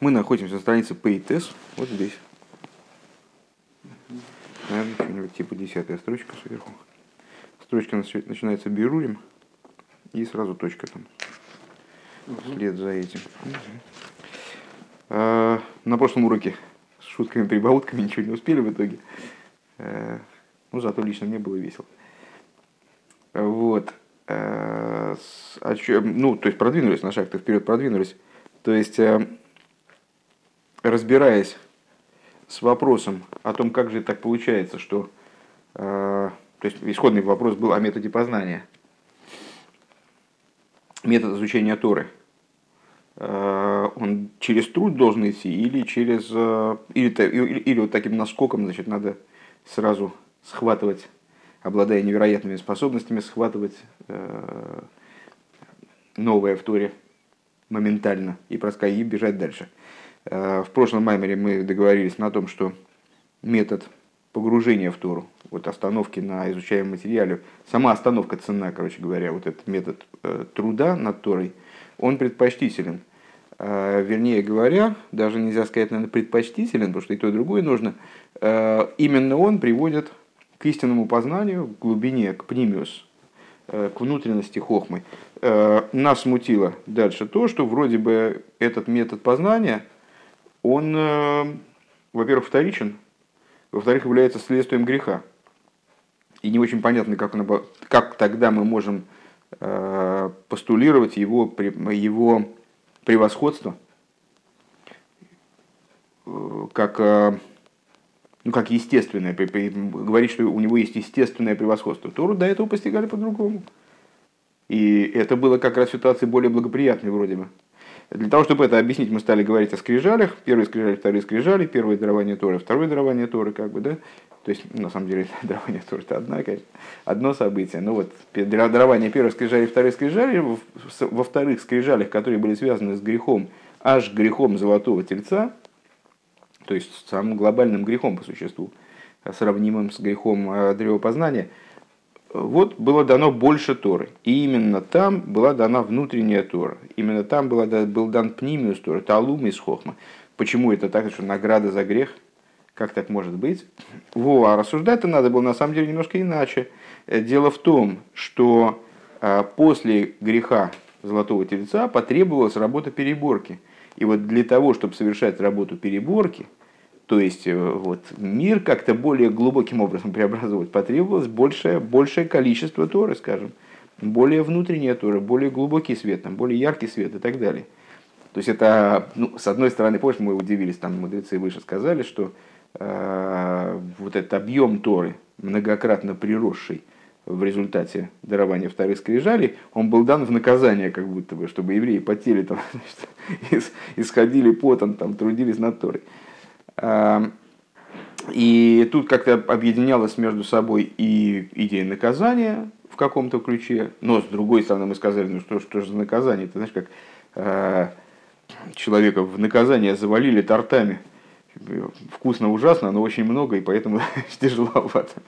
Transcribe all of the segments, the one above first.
Мы находимся на странице PayTest, вот здесь. Наверное, что-нибудь типа десятая строчка сверху. Строчка начинается берурим, и сразу точка там. Вслед за этим. А, на прошлом уроке с шутками, прибаутками ничего не успели в итоге. А, ну, зато лично мне было весело. Вот. А, ну, то есть продвинулись на шаг-то вперед, продвинулись. То есть разбираясь с вопросом о том, как же так получается, что... Э, то есть исходный вопрос был о методе познания, метод изучения Торы. Э, он через труд должен идти или через... Э, или, или, или вот таким наскоком, значит, надо сразу схватывать, обладая невероятными способностями, схватывать э, новое в Торе моментально и проскай и бежать дальше. Э, в прошлом маймере мы договорились на том, что метод погружения в Тору, вот остановки на изучаемом материале, сама остановка цена, короче говоря, вот этот метод э, труда над Торой, он предпочтителен. Э, вернее говоря, даже нельзя сказать, наверное, предпочтителен, потому что и то, и другое нужно. Именно он приводит к истинному познанию, к глубине, к пнимиус, к внутренности хохмы. Нас смутило дальше то, что вроде бы этот метод познания – он, э, во-первых, вторичен, во-вторых, является следствием греха. И не очень понятно, как, он, как тогда мы можем э, постулировать его, его превосходство, э, как, ну, как естественное, говорить, что у него есть естественное превосходство. Тору до этого постигали по-другому. И это было как раз ситуации более благоприятной вроде бы. Для того, чтобы это объяснить, мы стали говорить о скрижалях. Первые скрижали, вторые скрижали, первое дарование Торы, второе дарование Торы, как бы, да? То есть, на самом деле, дарование Торы это одно, конечно, одно событие. Но вот дарование первых скрижали, вторые скрижали, во вторых скрижалях, которые были связаны с грехом, аж грехом золотого тельца, то есть самым глобальным грехом по существу, сравнимым с грехом э, древопознания – вот было дано больше Торы. И именно там была дана внутренняя Тора. Именно там была, был дан пнимиус Торы, талум из хохма. Почему это так, что награда за грех? Как так может быть? Во, а рассуждать-то надо было на самом деле немножко иначе. Э, дело в том, что а, после греха Золотого Тельца потребовалась работа переборки. И вот для того, чтобы совершать работу переборки – то есть э, вот, мир как-то более глубоким образом преобразовать, потребовалось большее, большее количество Торы, скажем, более внутренняя Тора, более глубокий свет, там, более яркий свет и так далее. То есть это, ну, с одной стороны, помнишь, мы удивились, там мудрецы выше сказали, что э, вот этот объем Торы, многократно приросший в результате дарования вторых скрижалей, он был дан в наказание, как будто бы, чтобы евреи потели, там, значит, исходили потом, там, трудились над Торой. И тут как-то объединялось между собой и идея наказания в каком-то ключе, но с другой стороны мы сказали, ну что, что же за наказание? Ты знаешь, как э, человека в наказание завалили тортами. Вкусно, ужасно, но очень много, и поэтому тяжеловато.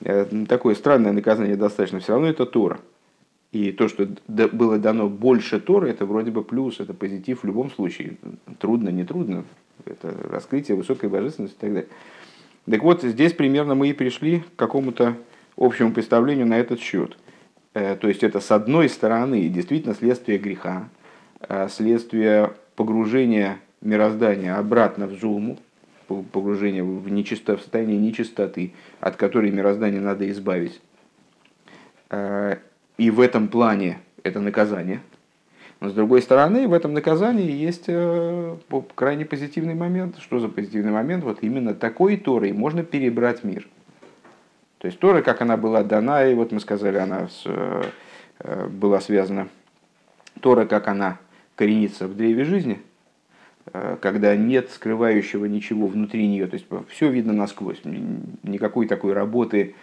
Э, такое странное наказание достаточно. Все равно это Тора. И то, что было дано больше Торы, это вроде бы плюс, это позитив в любом случае. Трудно, не трудно, это раскрытие высокой божественности и так далее. Так вот, здесь примерно мы и пришли к какому-то общему представлению на этот счет. Э, то есть это с одной стороны действительно следствие греха, э, следствие погружения мироздания обратно в зуму, погружение в, нечисто, в состояние нечистоты, от которой мироздание надо избавить. Э, и в этом плане это наказание – но с другой стороны, в этом наказании есть э, крайне позитивный момент. Что за позитивный момент? Вот именно такой Торой можно перебрать мир. То есть Тора, как она была дана, и вот мы сказали, она с, э, э, была связана. Тора, как она коренится в древе жизни, когда нет скрывающего ничего внутри нее, то есть все видно насквозь, никакой такой работы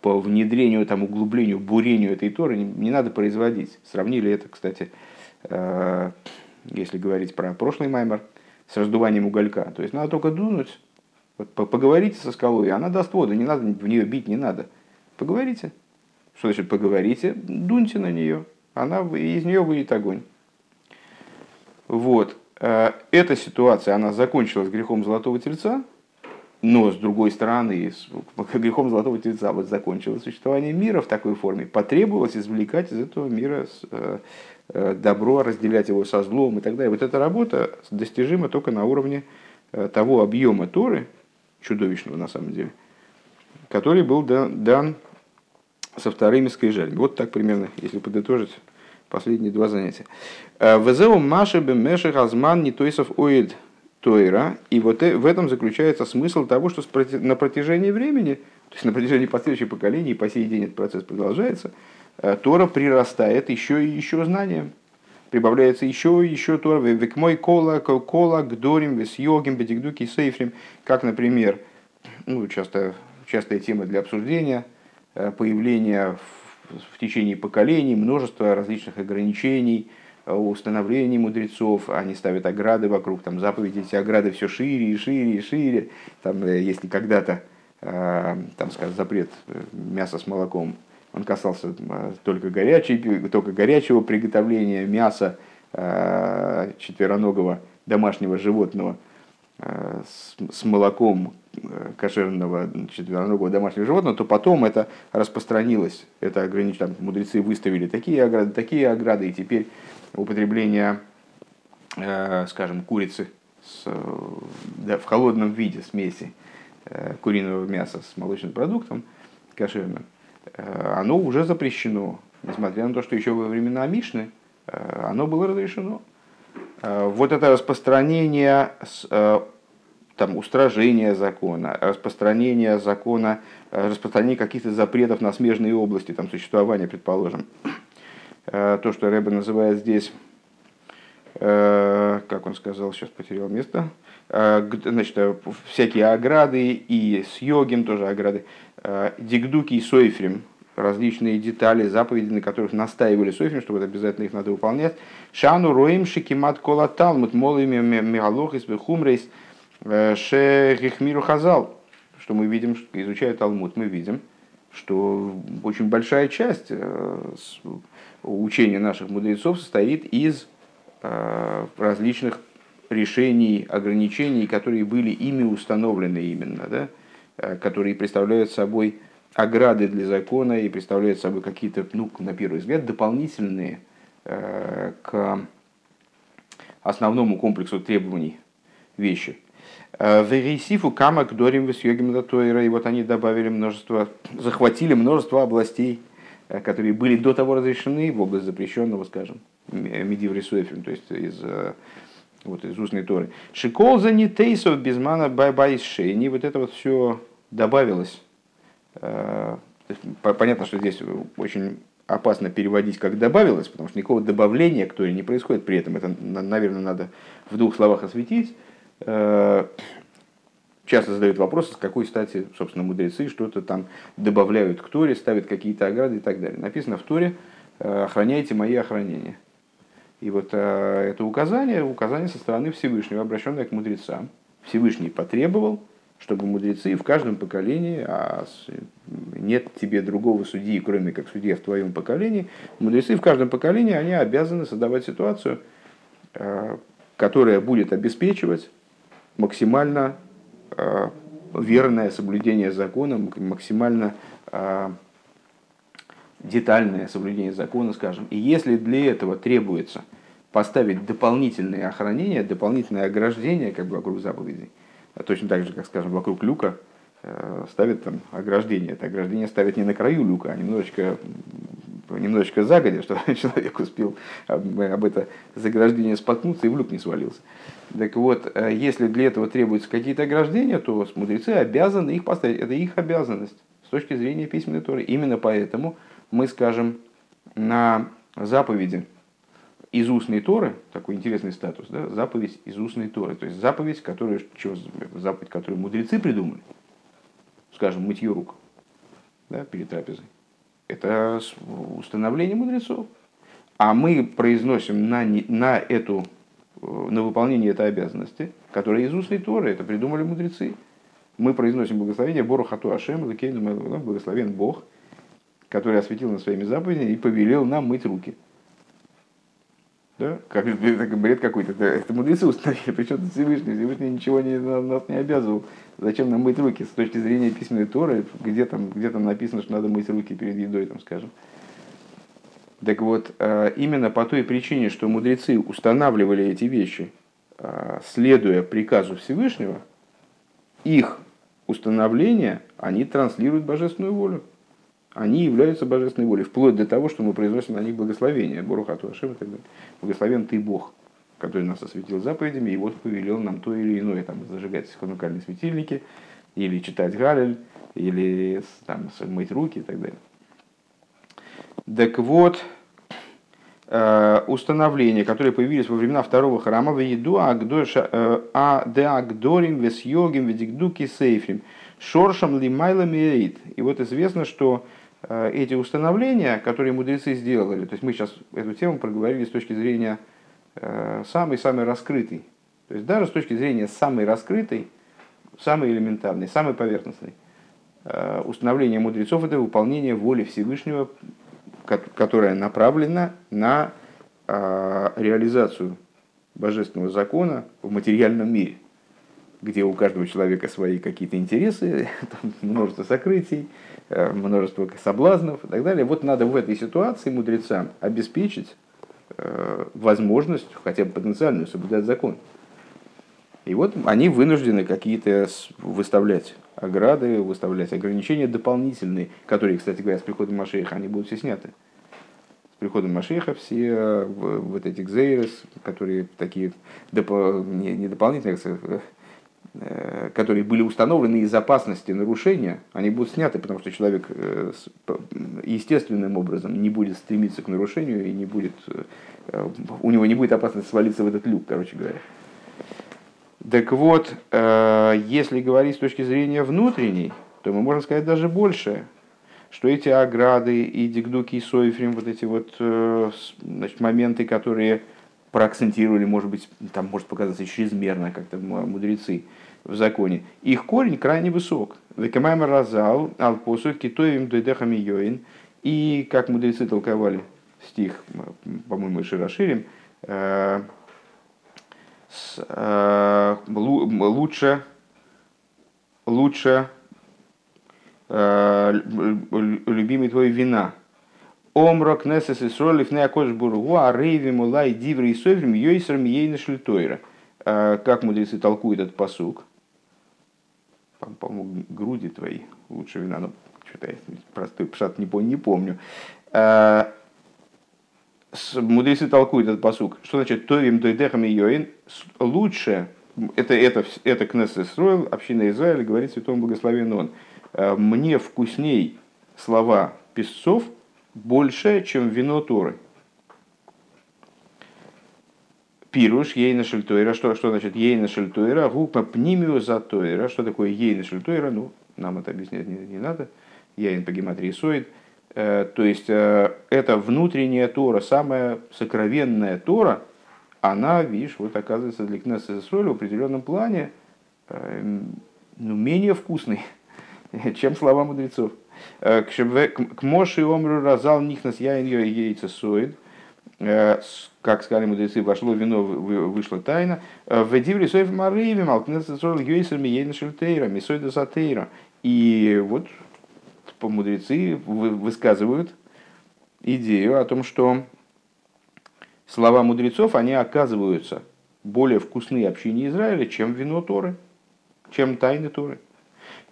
по внедрению, там, углублению, бурению этой Торы не, не надо производить. Сравнили это, кстати, э, если говорить про прошлый маймер, с раздуванием уголька. То есть надо только дунуть, вот, поговорите со скалой, она даст воду, не надо в нее бить, не надо. Поговорите. Что значит поговорите? Дуньте на нее, она из нее выйдет огонь. Вот. эта ситуация, она закончилась грехом Золотого Тельца, но с другой стороны, грехом Золотого Тельца вот закончилось существование мира в такой форме, потребовалось извлекать из этого мира добро, разделять его со злом и так далее. Вот эта работа достижима только на уровне того объема Торы, чудовищного на самом деле, который был дан со вторыми скрижалями. Вот так примерно, если подытожить последние два занятия. Э, Везеу Маши Бемеших Азман Нитойсов Оид Тойра. И вот э, в этом заключается смысл того, что на протяжении времени, то есть на протяжении последующих поколений, по сей день этот процесс продолжается, э, Тора прирастает еще и еще знанием. Прибавляется еще и еще Тора. Век мой кола, кола, гдорим, вес йогим, бедигдуки, сейфрим. Как, например, ну, часто, частая тема для обсуждения, появление в течение поколений множество различных ограничений, э, установлений мудрецов, они ставят ограды вокруг, там заповеди, эти ограды все шире и шире и шире. Там, э, если когда-то, э, там, скажем, запрет мяса с молоком, он касался только, горячей, только горячего приготовления мяса четвероногого домашнего животного с молоком кошерного четвероногого домашнего животного, то потом это распространилось, это ограничение, там, мудрецы выставили такие ограды, такие ограды, и теперь употребление, э, скажем, курицы с, да, в холодном виде смеси э, куриного мяса с молочным продуктом кошерным, э, оно уже запрещено, несмотря на то, что еще во времена Мишны оно было разрешено. Вот это распространение там, устражение закона, распространение закона, э, распространение каких-то запретов на смежные области там, существования, предположим. Э, то, что Рэбе называет здесь, э, как он сказал, сейчас потерял место, значит, всякие ограды и с йогим тоже ограды, дигдуки и сойфрим, различные детали, заповеди, на которых настаивали Софим, что вот обязательно их надо выполнять. Шану роим шикимат кола талмут молими мегалох из бехумрейс – Шехихмиру Хазал, что мы видим, изучая Талмуд, мы видим, что очень большая часть э, учения наших мудрецов состоит из э, различных решений, ограничений, которые были ими установлены именно, да, э, которые представляют собой ограды для закона и представляют собой какие-то, ну, на первый взгляд, дополнительные к основному комплексу требований вещи. Э, Верейсифу камак дорим весьегим тойра. И вот они добавили множество, захватили множество областей, э, которые были до того разрешены в область запрещенного, скажем, медив рисуэфим, то есть из, э, вот, из устной торы. שכל זה ניתוסף בזמן הבית שני. Вот это вот все добавилось. Понятно, что здесь очень опасно переводить как добавилось, потому что никакого добавления к Торе не происходит при этом. Это, наверное, надо в двух словах осветить. Э, часто задают вопросы, с какой стати, собственно, мудрецы что-то там добавляют к Торе, ставят какие-то ограды и так далее. Написано в Торе э, «охраняйте мои охранения». И вот э, это указание, указание со стороны Всевышнего, обращенное к мудрецам. Всевышний потребовал, чтобы мудрецы в каждом поколении, а нет тебе другого судьи, кроме как судья в твоем поколении, мудрецы в каждом поколении, они обязаны создавать ситуацию, которая будет обеспечивать максимально э, верное соблюдение закона, максимально э, детальное соблюдение закона, скажем. И если для этого требуется поставить дополнительные охранения, дополнительное ограждение как бы вокруг заповедей, точно так же, как, скажем, вокруг люка, э, ставят там ограждение. Это ограждение ставят не на краю люка, а немножечко немножечко загодя, что человек успел об, об это заграждение споткнуться и в люк не свалился. Так вот, э, если для этого требуются какие-то ограждения, то мудрецы обязаны их поставить. Это их обязанность с точки зрения письменной Торы. Именно поэтому мы скажем на заповеди из устной Торы, такой интересный статус, да, заповедь из устной Торы, то есть заповедь, которую, что, заповедь, которую мудрецы придумали, скажем, мытье рук да, перед трапезой. Это установление мудрецов. А мы произносим на, на, эту, на выполнение этой обязанности, которая из устной Торы, это придумали мудрецы. Мы произносим благословение Бору Хату Ашем, ну, благословен Бог, который осветил нас своими заповедями и повелел нам мыть руки. Да? Как это бред какой-то? Это, мудрецы установили, причем Всевышний. Всевышний ничего не, нас не обязывал. Зачем нам мыть руки? С точки зрения письменной Торы, где там, где там написано, что надо мыть руки перед едой, там, скажем. Так вот, э, именно по той причине, что мудрецы устанавливали эти вещи, э, следуя приказу Всевышнего, их установления, они транслируют божественную волю. Они являются божественной волей, вплоть до того, что мы произносим на них благословение, Борухату Ашем и так далее. Благословен ты Бог, который нас осветил заповедями, и вот повелел нам то или иное, там, зажигать ханукальные светильники, или читать Галель, или там, мыть руки и так далее. Так вот, э, установления, которые появились во времена второго храма, в еду э, а агдорим вес йогим ведикдуки сейфрим, шоршам лимайла миэйт. И вот известно, что эти установления, которые мудрецы сделали, то есть мы сейчас эту тему проговорили с точки зрения самой-самой раскрытой. То есть даже с точки зрения самой раскрытой, самой элементарной, самой поверхностной, установление мудрецов – это выполнение воли Всевышнего которая направлена на реализацию божественного закона в материальном мире, где у каждого человека свои какие-то интересы, множество сокрытий, э, множество соблазнов и так далее. Вот надо в этой ситуации мудрецам обеспечить э, возможность, хотя бы потенциальную, соблюдать закон. И вот они вынуждены какие-то выставлять ограды, выставлять ограничения дополнительные, которые, кстати говоря, с приходом Машеха они будут все сняты. С приходом Машеха все э, вот эти гзейрес, которые такие не, не дополнительные, э, которые были установлены из опасности нарушения, они будут сняты, потому что человек э, естественным образом не будет стремиться к нарушению и не будет, у него не будет опасности свалиться в этот люк, короче говоря. Так вот, э, если говорить с точки зрения внутренней, то мы можем сказать даже больше, что эти ограды и дигдуки и сойфрим, вот эти вот э, значит, моменты, которые проакцентировали, может быть, там может показаться чрезмерно как-то мудрецы в законе, их корень крайне высок. Векамайма разал, алпосу, китоим дойдехами йоин. И как мудрецы толковали стих, по-моему, Широширим, э, Э, лучше, лучше э, любимый твой вина. Омрок несес и сролив не акош бургу, а рейви мулай диври и соврим йойсерм ейна шлитойра. Э, как мудрецы толкуют этот посук? По-моему, груди твои лучше вина. Ну, что-то я простой пшат не, не помню мудрецы толкуют этот посук. Что значит «Товим дойдехам и йоин» лучше, это, это, это Кнессет строил, община Израиля, говорит святому благословен он, «Э, мне вкусней слова песцов больше, чем вино Торы. Пируш, ейна шельтойра. Что, что значит ейна шельтойра? Гупа пнимио за тойра. Что такое ейна шельтойра? Ну, нам это объяснять не, не надо. Яин по гематрии. Э, то есть э, это внутренняя Тора, самая сокровенная Тора, она, видишь, вот оказывается для Кнесса в определенном плане э, ну, менее вкусной, чем слова мудрецов. К Моши Омру разал нихнас яин яйца соид, как сказали мудрецы, вошло вино, вышла тайна. В Дивре Соев Марыеве, Малкнесса Сроил Йойсер Миейна Шельтейра, Мисойда Сатейра. И вот мудрецы высказывают идею о том, что слова мудрецов, они оказываются более вкусны общине Израиля, чем вино Торы, чем тайны Торы.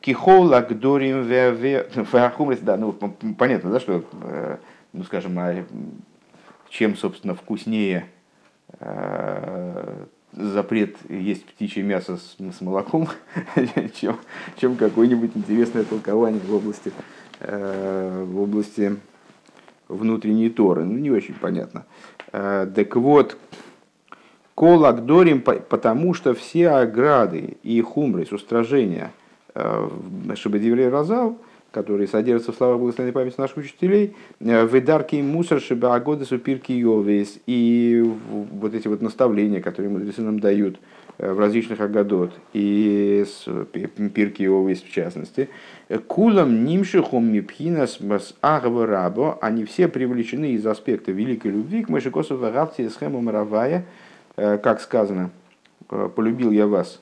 Кихол агдорим веахумрис, да, ну понятно, да, что, э, ну скажем, а чем, собственно, вкуснее э, запрет есть птичье мясо с, с молоком, чем, чем какое-нибудь интересное толкование в области Э, в области внутренней Торы. Ну, не очень понятно. Э, так вот, Кол Агдорим, потому что все ограды и хумры, устражения э, Шабадиврей Разал, которые содержатся в словах благословенной памяти наших учителей, выдарки мусор Шабаагоды Супирки Йовес, и вот эти вот наставления, которые мудрецы нам дают в различных агадот, и с Пирки Овес в частности, кулам нимшихом мипхинас с рабо, они все привлечены из аспекта великой любви к Мышекосу Рабти схему Маравая, как сказано, полюбил я вас,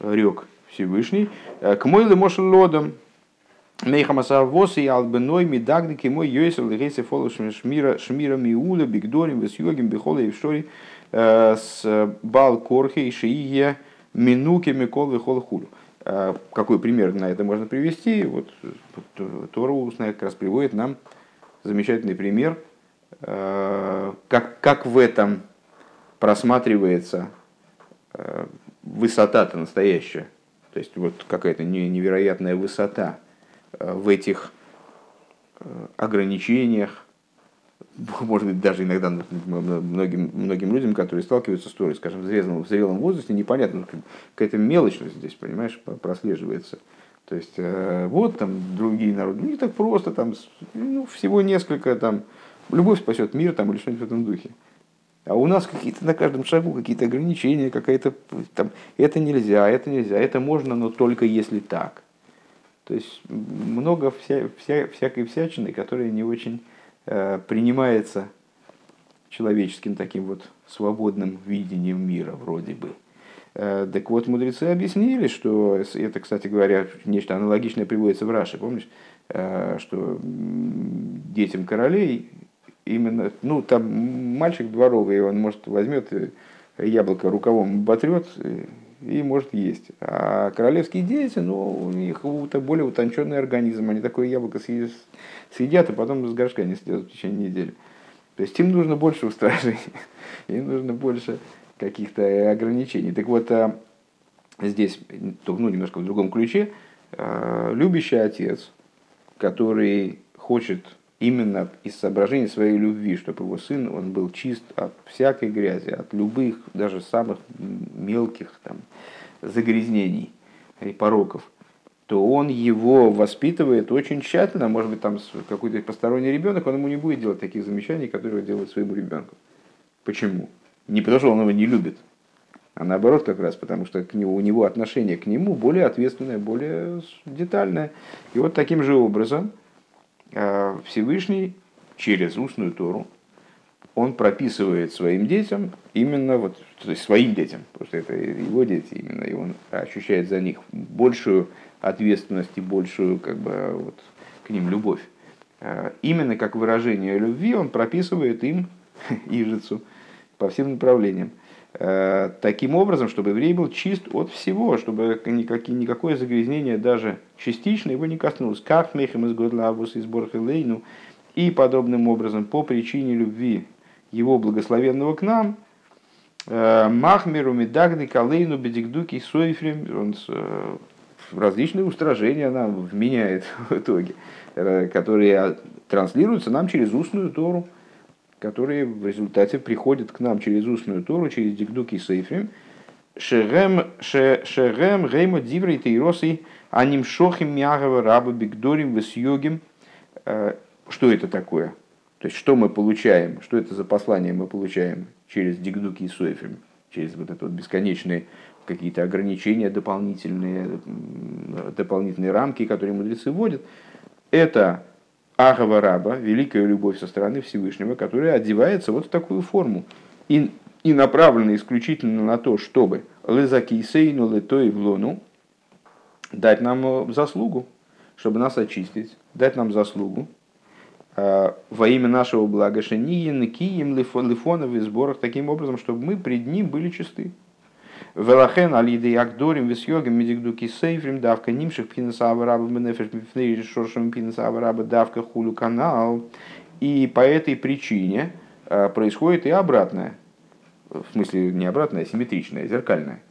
рек Всевышний, к мойлы лодом, Мейхамасавос и албеной мидагдики мой йойсел гейсе фолошем шмира шмира миула бигдорим вес йогим бихола и вшори с бал корхи и шиия минуки микол вихол хулю. Какой пример на это можно привести? Вот Тора устная как раз приводит нам замечательный пример, как, как в этом просматривается высота-то настоящая. То есть вот какая-то невероятная высота – Э, в этих э, ограничениях, может быть, даже иногда многим, многим людям, которые сталкиваются с Торой, скажем, в зрелом, в зрелом возрасте, непонятно, какая-то мелочность здесь, понимаешь, прослеживается. То есть, э, вот там другие народы, не так просто, там, ну, всего несколько, там, любовь спасет мир, там, или что-нибудь в этом духе. А у нас какие-то на каждом шагу какие-то ограничения, какая-то там, это нельзя, это нельзя, это можно, но только если так. То есть много вся, вся, всякой всячины, которая не очень э, принимается человеческим таким вот свободным видением мира вроде бы. Э, так вот, мудрецы объяснили, что это, кстати говоря, нечто аналогичное приводится в Раше, помнишь, э, что детям королей именно, ну там мальчик дворовый, он может возьмет яблоко рукавом оботрет, и может есть. А королевские дети, ну, у них более утонченный организм, они такое яблоко съедят, и потом с горшка не съедят в течение недели. То есть им нужно больше устражений, им нужно больше каких-то ограничений. Так вот, а, здесь, ну, немножко в другом ключе, а, любящий отец, который хочет именно из соображений своей любви, чтобы его сын он был чист от всякой грязи, от любых, даже самых мелких там, загрязнений и пороков, то он его воспитывает очень тщательно. Может быть, там какой-то посторонний ребенок, он ему не будет делать таких замечаний, которые делает своему ребенку. Почему? Не потому, что он его не любит, а наоборот как раз, потому что к нему, у него отношение к нему более ответственное, более детальное. И вот таким же образом Всевышний через устную Тору, он прописывает своим детям именно вот, то есть своим детям, потому что это его дети именно, и он ощущает за них большую ответственность и большую как бы вот к ним любовь. Э, именно как выражение любви он прописывает им ижицу по всем направлениям. Э, таким образом, чтобы еврей был чист от всего, чтобы никакие, никакое загрязнение, даже частично, его не коснулось. Как мехем из Годлавус из Борхелейну, и подобным образом, по причине любви его благословенного к нам, э, Махмеру Медагды Калейну Бедикдуки Сойфрим, он э, различные устражения нам вменяет в итоге, которые транслируются нам через устную Тору которые в результате приходят к нам через устную Тору, через Дикдуки Сейфрим, Шерем, Шерем, Реймо, Диврей, Тейросы, Аним Шохим, Мягова, Раба, Бигдорим, Весьогим. Э, что это такое? То есть, что мы получаем, что это за послание мы получаем через Дикдуки и Сейфрим, через вот это вот бесконечные какие-то ограничения дополнительные, дополнительные рамки, которые мудрецы вводят. Это Агава Раба, великая любовь со стороны Всевышнего, которая одевается вот в такую форму и, и направлена исключительно на то, чтобы лызаки сейну летой в лону дать нам э, заслугу, чтобы нас очистить, дать нам заслугу э, во имя нашего блага шениин, кием, лифонов и сборах, таким образом, чтобы мы пред ним были чисты. Велахен алиды агдорим висьогим медикдуки сейфрим давка нимших пинаса авараба бенефеш мифней шоршем пинаса авараба давка хулю канал. И по этой причине э, происходит и обратное. В смысле не обратное, а симметричное, зеркальное.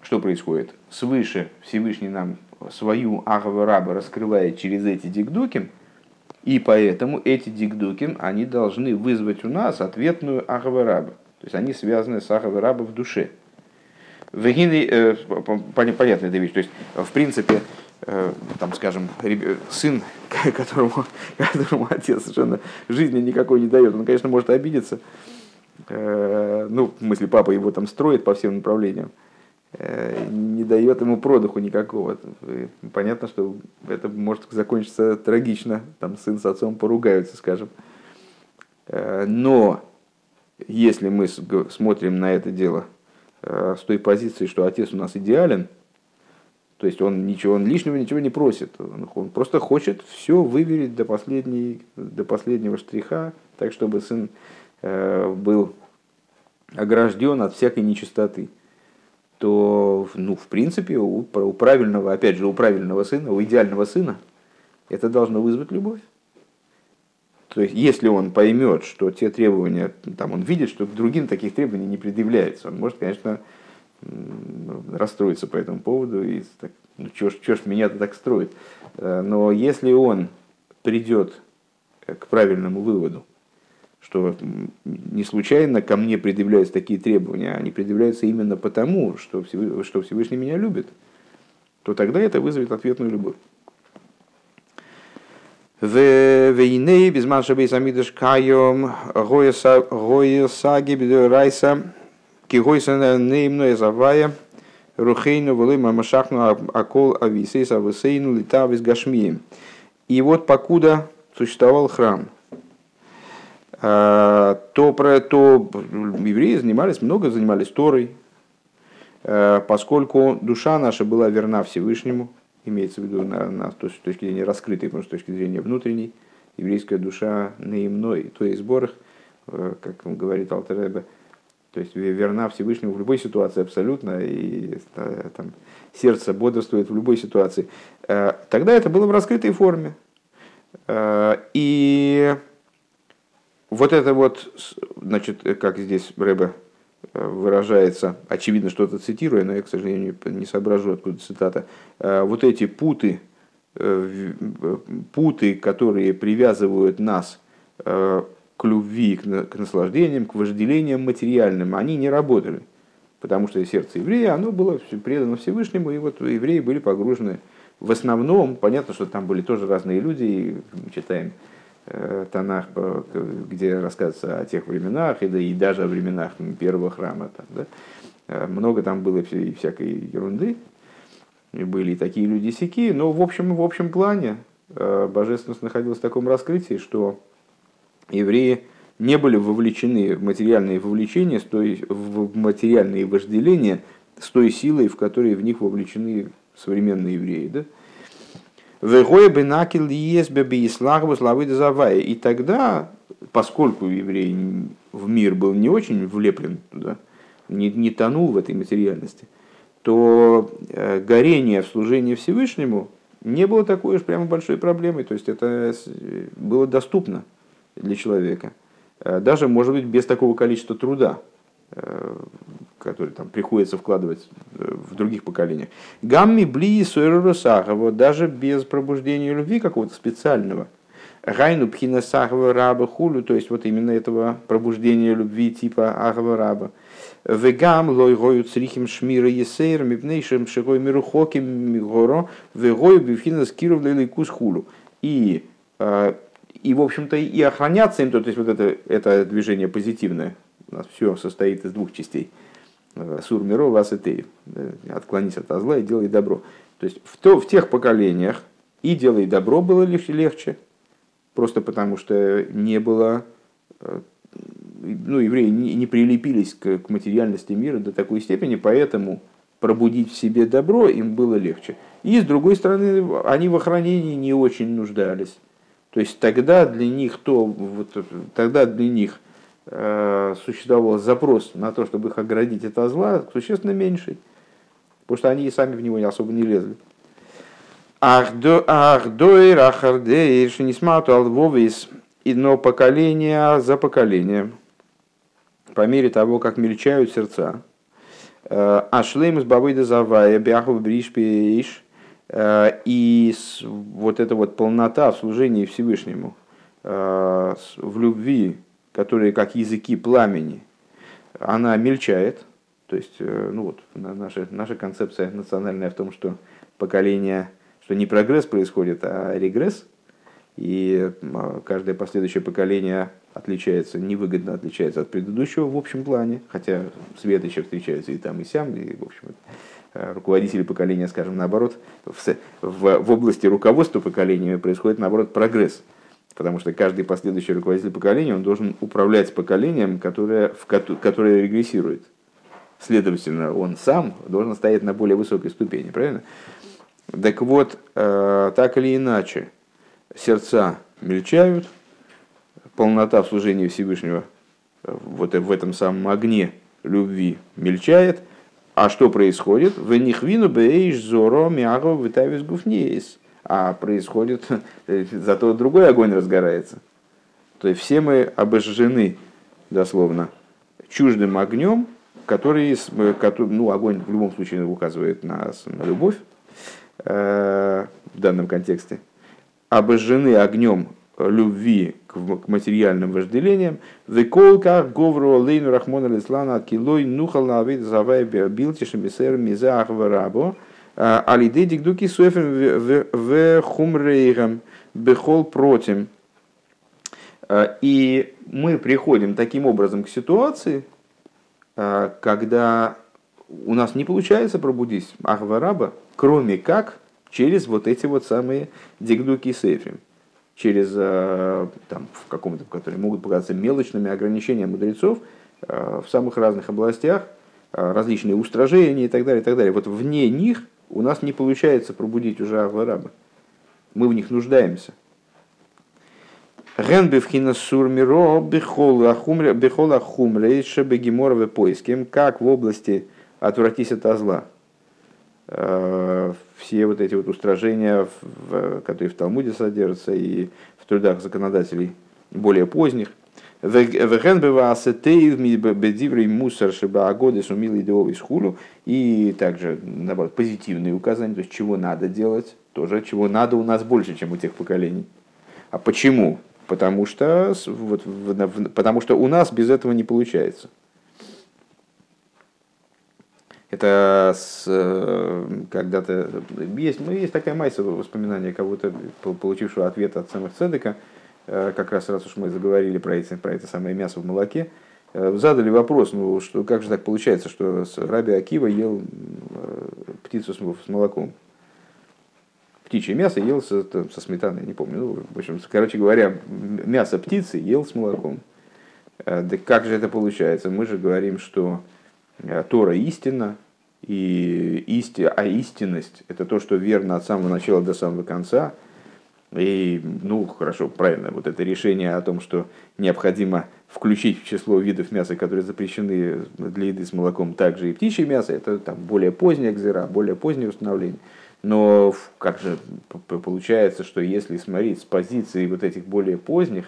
Что происходит? Свыше Всевышний нам свою Агавараба раскрывает через эти дикдуки, и поэтому эти дикдуки, они должны вызвать у нас ответную Агавараба. То есть они связаны с Агавараба в душе. Вегины, э, понятная эта вещь, то есть, в принципе, э, там, скажем, сын, которому, которому отец совершенно жизни никакой не дает, он, конечно, может обидеться, ну, в смысле, папа его там строит по всем направлениям, не дает ему продыху никакого. Понятно, что это может закончиться трагично, там сын с отцом поругаются, скажем. Но если мы смотрим на это дело с той позиции, что отец у нас идеален, то есть он ничего, он лишнего ничего не просит. Он, он просто хочет все выверить до, последней, до последнего штриха, так чтобы сын э, был огражден от всякой нечистоты. То, ну, в принципе, у, у правильного, опять же, у правильного сына, у идеального сына, это должно вызвать любовь. То есть, если он поймет, что те требования, там он видит, что к другим таких требований не предъявляется, он может, конечно, расстроиться по этому поводу и так, ну чё ж, чё ж меня-то так строит. Э, но если он придет к правильному выводу, что не случайно ко мне предъявляются такие требования, они предъявляются именно потому, что Всевышний меня любит, то тогда это вызовет ответную любовь. Вейней без маншабей самидыш кайом гоя саги райса Кигойса неймное завая, Рухейну Валыма Машахну Акол Ависейс Ависейну Литавис Гашмием. И вот покуда существовал храм, то, про, то евреи занимались, много занимались Торой, поскольку душа наша была верна Всевышнему, имеется в виду на, на, с точки зрения раскрытой, потому что с точки зрения внутренней, еврейская душа наимной, то есть сборах, как говорит Алтеребе, то есть верна Всевышнему в любой ситуации абсолютно, и э, там, сердце бодрствует в любой ситуации. Э, тогда это было в раскрытой форме. Э, и вот это вот, значит, как здесь Рэбе выражается, очевидно, что-то цитируя, но я, к сожалению, не соображу, откуда цитата, вот эти путы, путы, которые привязывают нас к любви, к наслаждениям, к вожделениям материальным, они не работали. Потому что сердце еврея, оно было предано Всевышнему, и вот евреи были погружены в основном, понятно, что там были тоже разные люди, и мы читаем э, Танах, где рассказывается о тех временах, и, да, и даже о временах первого храма. Там, да, э, много там было всякой ерунды, и были и такие люди сики, но в общем, в общем плане э, божественность находилась в таком раскрытии, что евреи не были вовлечены в материальные вовлечения, в материальные вожделения с той силой, в которой в них вовлечены современные евреи. Да? И тогда, поскольку еврей в мир был не очень влеплен туда, не, не тонул в этой материальности, то э, горение в служении Всевышнему не было такой уж прямо большой проблемой. То есть это было доступно для человека. Э, даже, может быть, без такого количества труда, э, который там приходится вкладывать э, в других поколениях. Гамми бли вот даже без пробуждения любви какого-то специального. Гайну пхина сахва раба хулю, то есть вот именно этого пробуждения любви типа ахва раба. Вегам лой гою црихим шмира есейр мипнейшим шигой миру хоким мигоро вегою бифхина скиров лейкус хулю. И и, в общем-то, и охраняться им, то, есть вот это, это движение позитивное, у нас все состоит из двух частей. Э, Сур миро, вас и ты. Отклонись от зла и делай добро. То есть в, то, в тех поколениях и делай добро было легче, легче, просто потому что не было, э, ну, евреи не, прилепились к, к материальности мира до такой степени, поэтому пробудить в себе добро им было легче. И с другой стороны, они в охранении не очень нуждались. То есть тогда для них то, вот, тогда для них э, существовал запрос на то, чтобы их оградить от зла, существенно меньший. Потому что они и сами в него особо не лезли. Ах дойр ахардейр шинисмату алвовис но поколение за поколением, по мере того, как мельчают сердца. Э, Ашлейм с бабой завая бяхов бриш Э, и вот эта вот полнота в служении Всевышнему, э, в любви, которые как языки пламени, она мельчает. То есть, э, ну вот, наша, наша концепция национальная в том, что поколение, что не прогресс происходит, а регресс. И каждое последующее поколение отличается, невыгодно отличается от предыдущего в общем плане, хотя свет еще встречается и там, и сям, и, в общем, э, руководители поколения, скажем, наоборот, в, в, в области руководства поколениями происходит, наоборот, прогресс. Потому что каждый последующий руководитель поколения, он должен управлять поколением, которое, в, которое регрессирует. Следовательно, он сам должен стоять на более высокой ступени, правильно? Так вот, э, так или иначе, сердца мельчают, полнота в служении Всевышнего вот в этом самом огне любви мельчает. А что происходит? В них вину бейш зоро мяго витавис гуфнеис. А происходит, зато другой огонь разгорается. То есть все мы обожжены, дословно, чуждым огнем, который, который ну, огонь в любом случае указывает на, любовь э, в данном контексте, обожжены огнем любви к, материальным вожделениям. Веколка говру лейну рахмона лислана килой нухал на авид завай билтишем мизах варабо. А, Алиды дикдуки суэфем в хумрейгам бехол против. А, и мы приходим таким образом к ситуации, а, когда у нас не получается пробудить Ахвараба, кроме как через вот эти вот самые дигдуки сефим через, там, в каком-то, которые могут показаться мелочными ограничения мудрецов в самых разных областях, различные устражения и так далее, и так далее. Вот вне них у нас не получается пробудить уже Ахвараба. Мы в них нуждаемся. Ген бифхина сурмиро бихола хумре шебегеморове поиским, как в области отвратись от зла. Э, все вот эти вот устражения, которые в Талмуде содержатся и в трудах законодателей более поздних. И также, наоборот, позитивные указания, то есть чего надо делать, тоже чего надо у нас больше, чем у тех поколений. А почему? Потому что, вот, потому что у нас без этого не получается. Это с, э, когда-то есть, ну, есть такая майса воспоминания кого-то, получившего ответ от самых цедека, как раз раз уж мы заговорили про, эти, про это самое мясо в молоке, э, задали вопрос, ну что, как же так получается, что Раби Акива ел птицу с молоком? Птичье мясо ел со, со сметаной, не помню. Ну, в общем, короче говоря, мясо птицы ел с молоком. Да как же это получается? Мы же говорим, что Тора истина, и исти, а истинность – это то, что верно от самого начала до самого конца. И, ну, хорошо, правильно, вот это решение о том, что необходимо включить в число видов мяса, которые запрещены для еды с молоком, также и птичье мясо, это там более поздняя экзера, более позднее установление. Но как же получается, что если смотреть с позиции вот этих более поздних,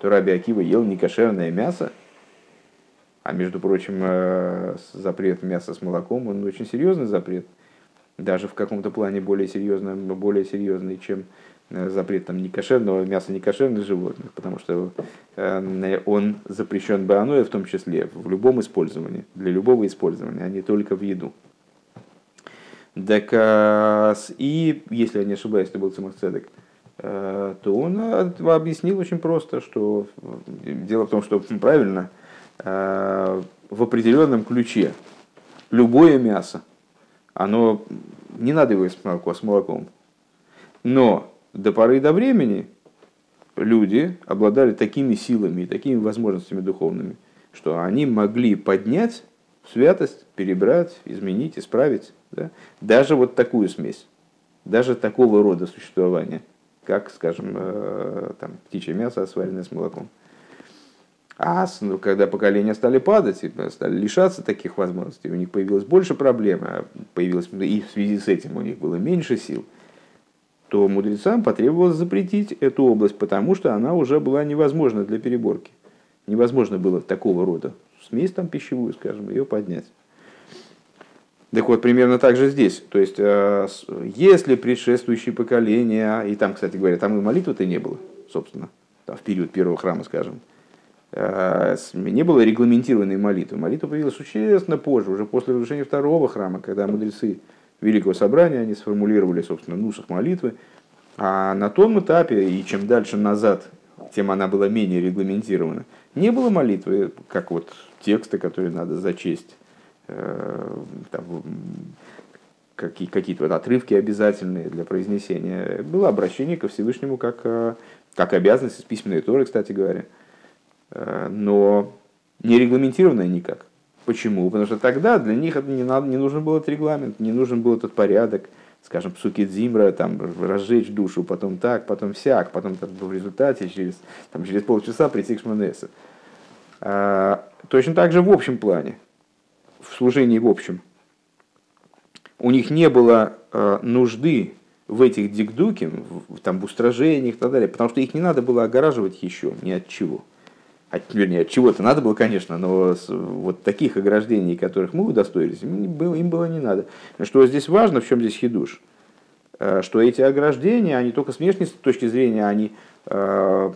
то Раби Акива ел некошерное мясо, а между прочим, э, запрет мяса с молоком, он очень серьезный запрет. Даже в каком-то плане более серьезный, более серьезный, чем запрет там, некошерного мяса некошерных животных, потому что э, он запрещен баноэ в том числе в любом использовании, для любого использования, а не только в еду. Так, и если я не ошибаюсь, это был Цимахцедек, то он объяснил очень просто, что дело в том, что правильно – Э, в определенном ключе. Любое мясо, оно не надо его есть молоко, с молоком. Но до поры до времени люди обладали такими силами и такими возможностями духовными, что они могли поднять святость, перебрать, изменить, исправить. Да? Даже вот такую смесь, даже такого рода существования, как, скажем, э, там, птичье мясо, сваренное с молоком. А ну, когда поколения стали падать, стали лишаться таких возможностей, у них появилось больше проблем, а появилось, и в связи с этим у них было меньше сил, то мудрецам потребовалось запретить эту область, потому что она уже была невозможна для переборки. Невозможно было такого рода смесь там пищевую, скажем, ее поднять. Так вот, примерно так же здесь. То есть, э, если предшествующие поколения, и там, кстати говоря, там и молитвы-то не было, собственно, там, в период первого храма, скажем, Э, не было регламентированной молитвы. Молитва появилась существенно позже, уже после разрушения второго храма, когда мудрецы Великого Собрания, они сформулировали, собственно, нусах молитвы. А на том этапе, и чем дальше назад тем она была менее регламентирована. Не было молитвы, как вот тексты, которые надо зачесть, э, там, какие, какие-то вот отрывки обязательные для произнесения. Было обращение ко Всевышнему как, э, как обязанность из письменной торы, кстати говоря. Э, но не регламентированное никак. Почему? Потому что тогда для них это не, надо, не нужен был этот регламент, не нужен был этот порядок, скажем, псуки дзимра, там, разжечь душу, потом так, потом сяк, потом там, в результате через, там, через полчаса прийти к шманесу. А, точно так же в общем плане, в служении в общем. У них не было а, нужды в этих дикдуке, в, там, в устражениях и так далее, потому что их не надо было огораживать еще ни от чего от, вернее, от чего-то надо было, конечно, но вот таких ограждений, которых мы удостоились, им было, им было не надо. Что здесь важно, в чем здесь хидуш? Э, что эти ограждения, они только с внешней точки зрения, они, э,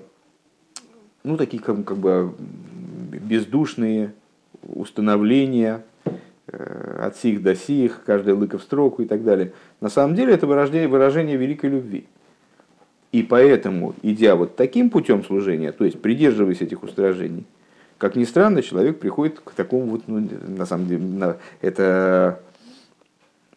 ну, такие как, как бы бездушные установления, э, от сих до сих, каждая лыка в строку и так далее. На самом деле это выражение, выражение великой любви. И поэтому, идя вот таким путем служения, то есть придерживаясь этих устражений, как ни странно, человек приходит к такому вот, ну, на самом деле, это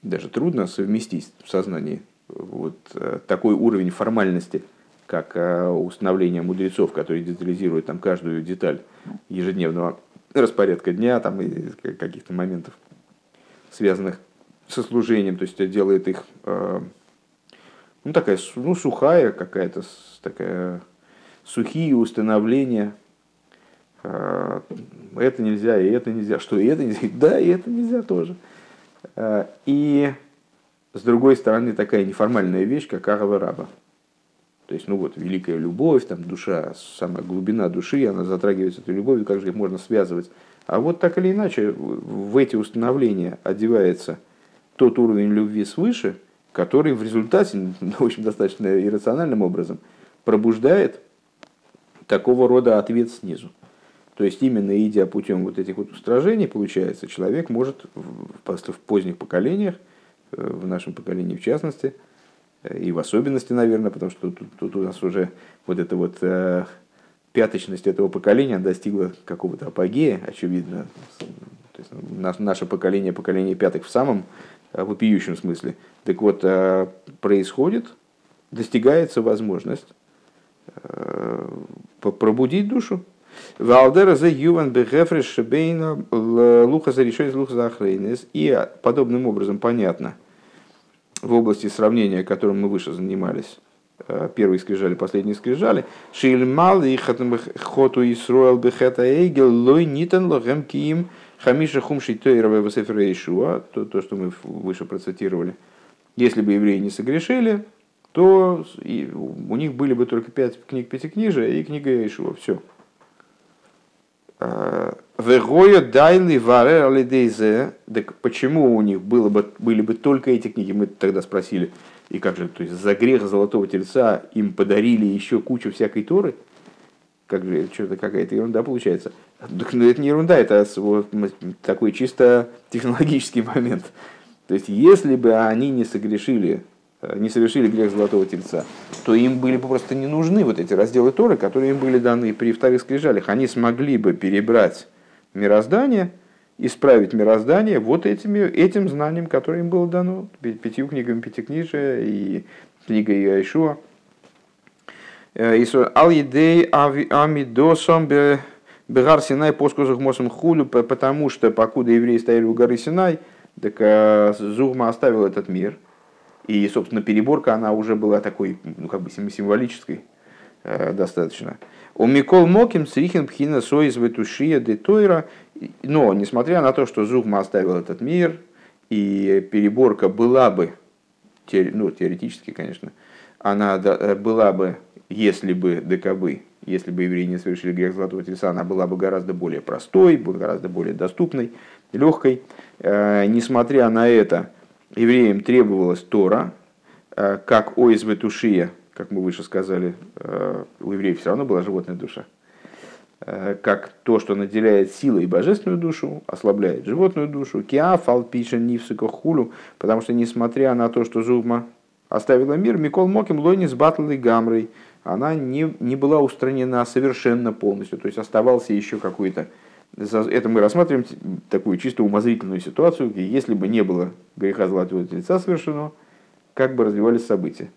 даже трудно совместить в сознании вот э, такой уровень формальности, как э, установление мудрецов, которые детализируют там каждую деталь ежедневного распорядка дня там, и каких-то моментов, связанных со служением, то есть делает их э, ну, такая ну, сухая какая-то, такая сухие установления. А, это нельзя, и это нельзя. Что и это нельзя? Да, и это нельзя тоже. А, и с другой стороны, такая неформальная вещь, как Арава Раба. То есть, ну вот, великая любовь, там душа, самая глубина души, она затрагивается этой любовью, как же их можно связывать. А вот так или иначе, в эти установления одевается тот уровень любви свыше – который в результате, в общем, достаточно иррациональным образом, пробуждает такого рода ответ снизу. То есть именно идя путем вот этих вот устражений, получается, человек может в, в поздних поколениях, э, в нашем поколении в частности, э, и в особенности, наверное, потому что тут, тут у нас уже вот эта вот э, пяточность этого поколения достигла какого-то апогея, очевидно. То есть наше поколение, поколение пятых в самом вопиющем смысле. Так вот, э, происходит, достигается возможность э, пробудить душу. Валдера за юван бехефреш шебейна луха за решение луха за И подобным образом понятно в области сравнения, которым мы выше занимались, первые скрижали, последние скрижали, шильмал и хоту Исруэл бехета эйгел лой нитан лохем киим Хамиша Хумши Тойрова Васефера Ишуа, то, то, что мы выше процитировали, если бы евреи не согрешили, то у них были бы только пять книг Пятикнижия и книга Ишуа. Все. А, Вегоя дайли варе алидейзе. Так почему у них было бы, были бы только эти книги? Мы тогда спросили. И как же, то есть за грех золотого тельца им подарили еще кучу всякой торы? Как же, что-то какая-то ерунда получается. Так, ну, это не ерунда, это вот, такой чисто технологический момент. То есть, если бы они не согрешили, э, не совершили грех Золотого Тельца, то им были бы просто не нужны вот эти разделы Торы, которые им были даны при вторых скрижалях. Они смогли бы перебрать мироздание, исправить мироздание вот этими, этим знанием, которое им было дано, пятью книгами Пятикнижия и книгой Иешуа. Э, Ал едей амидосом бегар Синай поскузах мосом хулю, потому что покуда евреи стояли у горы Синай, так э, Зугма оставил этот мир. И, собственно, переборка, она уже была такой, ну, как бы символической э, достаточно. У Микол Моким Срихин Пхина Соиз Ветушия де Тойра. Но, несмотря на то, что Зугма оставил этот мир, и переборка была бы, ну, теоретически, конечно, она была бы если бы ДКБ, если бы евреи не совершили грех Золотого Тельца, она была бы гораздо более простой, гораздо более доступной, легкой. Э, несмотря на это, евреям требовалась Тора, э, как ОСВ Тушия, как мы выше сказали, э, у евреев все равно была животная душа, как то, что наделяет силой божественную душу, ослабляет животную душу, киафал пиша нивсука хулю, потому что несмотря на то, что Зугма оставила мир, Микол Моким Лойнис Батл и Гамрой, она не, не была устранена совершенно полностью, то есть оставался еще какой-то... Это мы рассматриваем такую чисто умозрительную ситуацию, где если бы не было греха золотого тельца совершено, как бы развивались события.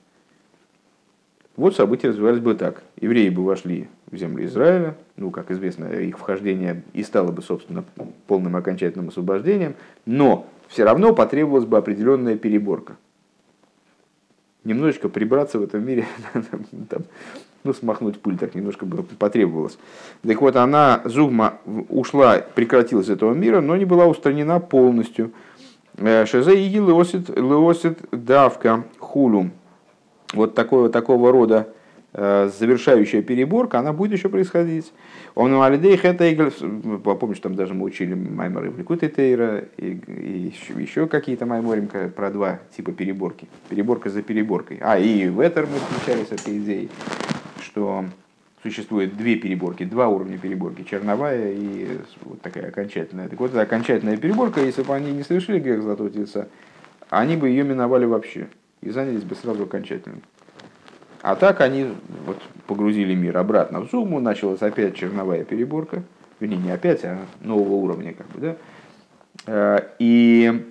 Вот события развивались бы так. Евреи бы вошли в землю Израиля, ну, как известно, их вхождение и стало бы, собственно, полным окончательным освобождением, но все равно потребовалась бы определенная переборка. Немножечко прибраться в этом мире, там, ну, смахнуть пыль так немножко бы потребовалось. Так вот, она, Зугма, ушла, прекратилась этого мира, но не была устранена полностью. Э, Шезе и леосит давка хулум вот такого, такого рода завершающая переборка, она будет еще происходить. Он у Алидей Хэта помнишь, там даже мы учили Майморы в Ликуте Тейра и, и еще, еще какие-то Майморим про два типа переборки. Переборка за переборкой. А, и в Этер мы встречались этой идеей, что существует две переборки, два уровня переборки, черновая и вот такая окончательная. Так вот, эта окончательная переборка, если бы они не совершили грех Золотого Тельца, они бы ее миновали вообще и занялись бы сразу окончательно. А так они вот, погрузили мир обратно в Зуму, началась опять черновая переборка, вернее, не опять, а нового уровня, как бы, да. Э, и,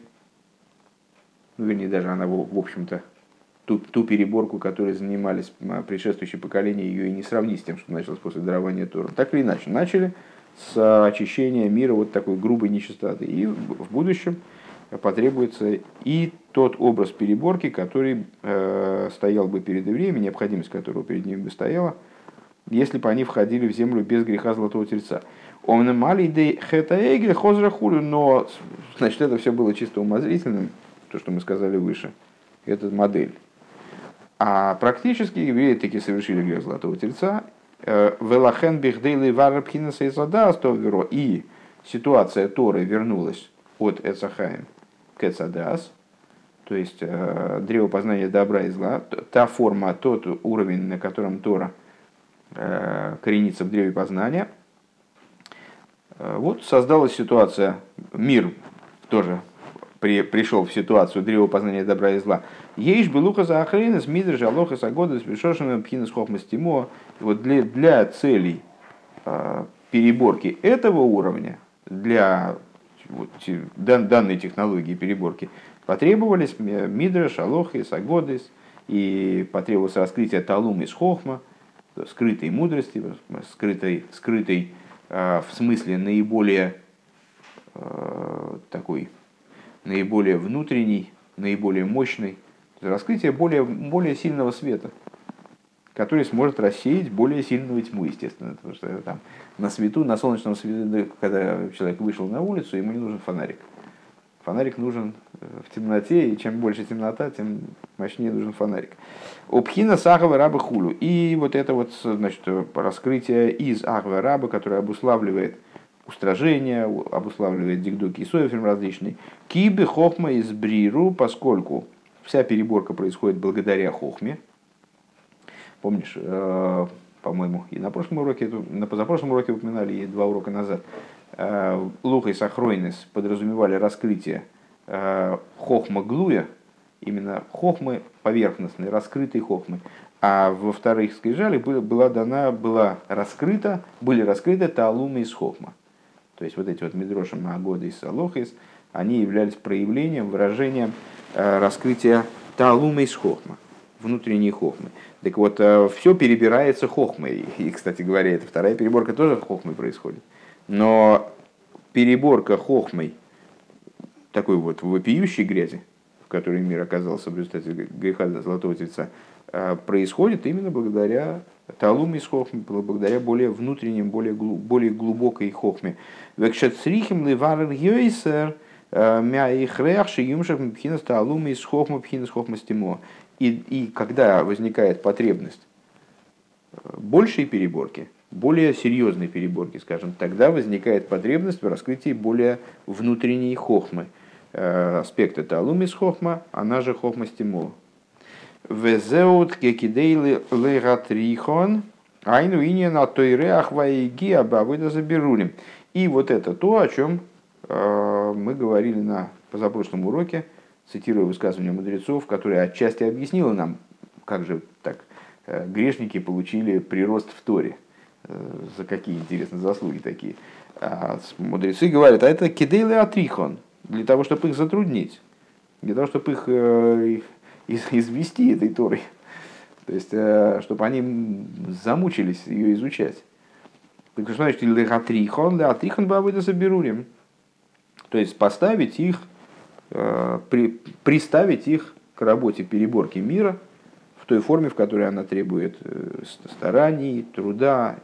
ну, вернее, даже она, в общем-то, ту, ту переборку, которой занимались предшествующие поколения, ее и не сравнить с тем, что началось после дарования Тора. Так или иначе, начали с очищения мира вот такой грубой нечистоты. И в будущем потребуется и тот образ переборки, который э, стоял бы перед евреями, необходимость которого перед ними бы стояла, если бы они входили в землю без греха золотого тельца. Он хетаэгель хозра хулю, но значит это все было чисто умозрительным, то, что мы сказали выше. Это модель. А практически евреи таки совершили грех золотого тельца. Э, Велахен бихдейли варабхина и ситуация Торы вернулась от Эцахаем Кецадас, то есть э, древо познания добра и зла, та форма, тот уровень, на котором Тора э, коренится в древе познания. Э, вот создалась ситуация, мир тоже при, пришел в ситуацию древа познания добра и зла. Ейш белуха за охрена, с мидрж, алоха, сагода, с бешошиным, пхинас, хохмас, тимо. Вот для, для целей переборки этого уровня, для вот, данной технологии переборки, потребовались Мидраш, Алох и Сагодис, и потребовалось раскрытие Талум из Хохма, скрытой мудрости, скрытой, скрытой э, в смысле наиболее э, такой, наиболее внутренней, наиболее мощной, раскрытие более, более сильного света – который сможет рассеять более сильную тьму, естественно. Потому что там на свету, на солнечном свете, когда человек вышел на улицу, ему не нужен фонарик. Фонарик нужен э, в темноте, и чем больше темнота, тем мощнее нужен фонарик. Обхина сахава раба хулу. И вот это вот значит, раскрытие из ахва раба, которое обуславливает устражение, обуславливает дигдуки и соефим различный. Кибы хохма из бриру, поскольку вся переборка происходит благодаря хохме, Помнишь, э, по-моему, и на прошлом уроке, на позапрошлом уроке упоминали, и два урока назад, э, Луха и Сахройнес подразумевали раскрытие э, хохма глуя, именно хохмы поверхностной, раскрытой хохмы. А во вторых скрижалях была дана, была раскрыта, были раскрыты таалумы из хохма. То есть вот эти вот медроши Магода и Салохис, они являлись проявлением, выражением раскрытия таалума из хохма, внутренней хохмы. Так вот, э, все перебирается хохмой. И, кстати говоря, эта вторая переборка тоже хохмой происходит. Но переборка хохмой такой вот вопиющей грязи, в которой мир оказался в результате греха Золотого Тельца, э, происходит именно благодаря талуме с хохме, благодаря более внутренним, более, более глубокой хохме. Векшецрихим ливарен гейсер э, мя их реах юмшах мпхинас талуме из хохма пхинас хохма стимо. И, и когда возникает потребность э, большей переборки, более серьезной переборки, скажем, тогда возникает потребность в раскрытии более внутренней хохмы. Э, аспект это алумис хохма, она же хохма стимул. Везеут кекидей легатрихон, айну иньяна тойре ахваиги абавыда заберулим. И вот это то, о чем э, мы говорили на позапрошлом уроке, цитирую высказывание мудрецов, которое отчасти объяснило нам, как же так, грешники получили прирост в Торе. За какие, интересные заслуги такие. А мудрецы говорят, а это кидейлы атрихон, для того, чтобы их затруднить, для того, чтобы их извести этой Торой. То есть, чтобы они замучились ее изучать. Так что значит легатрихон, легатрихон бабыда заберурим. То есть поставить их, при, приставить их к работе переборки мира в той форме, в которой она требует э, стараний, труда,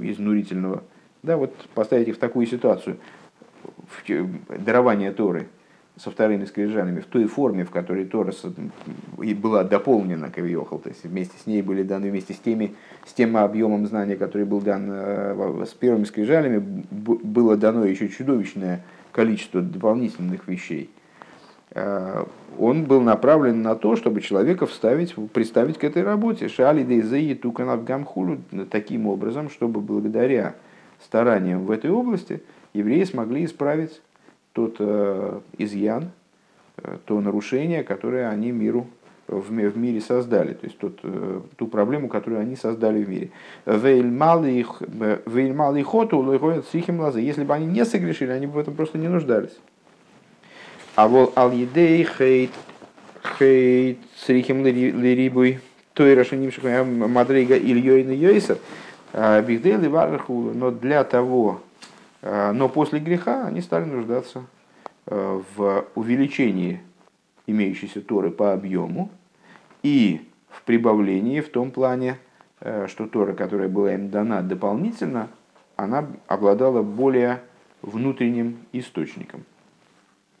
изнурительного. Да, вот поставить их в такую ситуацию, в дарование Торы со вторыми скрижалями в той форме, в которой Тора была дополнена Кавиохал, то есть вместе с ней были даны, вместе с, теми, с тем объемом знания, который был дан э, с первыми скрижалями, было дано еще чудовищное количество дополнительных вещей – Э, он был направлен на то, чтобы человека вставить, представить к этой работе. Шали дейзеи туканав гамхулу таким образом, чтобы благодаря стараниям в этой области евреи смогли исправить тот э, изъян, э, то нарушение, которое они миру в, в мире создали, то есть тот, э, ту проблему, которую они создали в мире. Если бы они не согрешили, они бы в этом просто не нуждались. А вол ал едей хейт хейт срихим лирибуй. Той рашеним мадрейга ильёйна йойсер а, бихдейли варху, но для того, а, но после греха они стали нуждаться а, в увеличении имеющейся Торы по объему и в прибавлении в том плане, что Тора, которая была им дана дополнительно, она обладала более внутренним источником –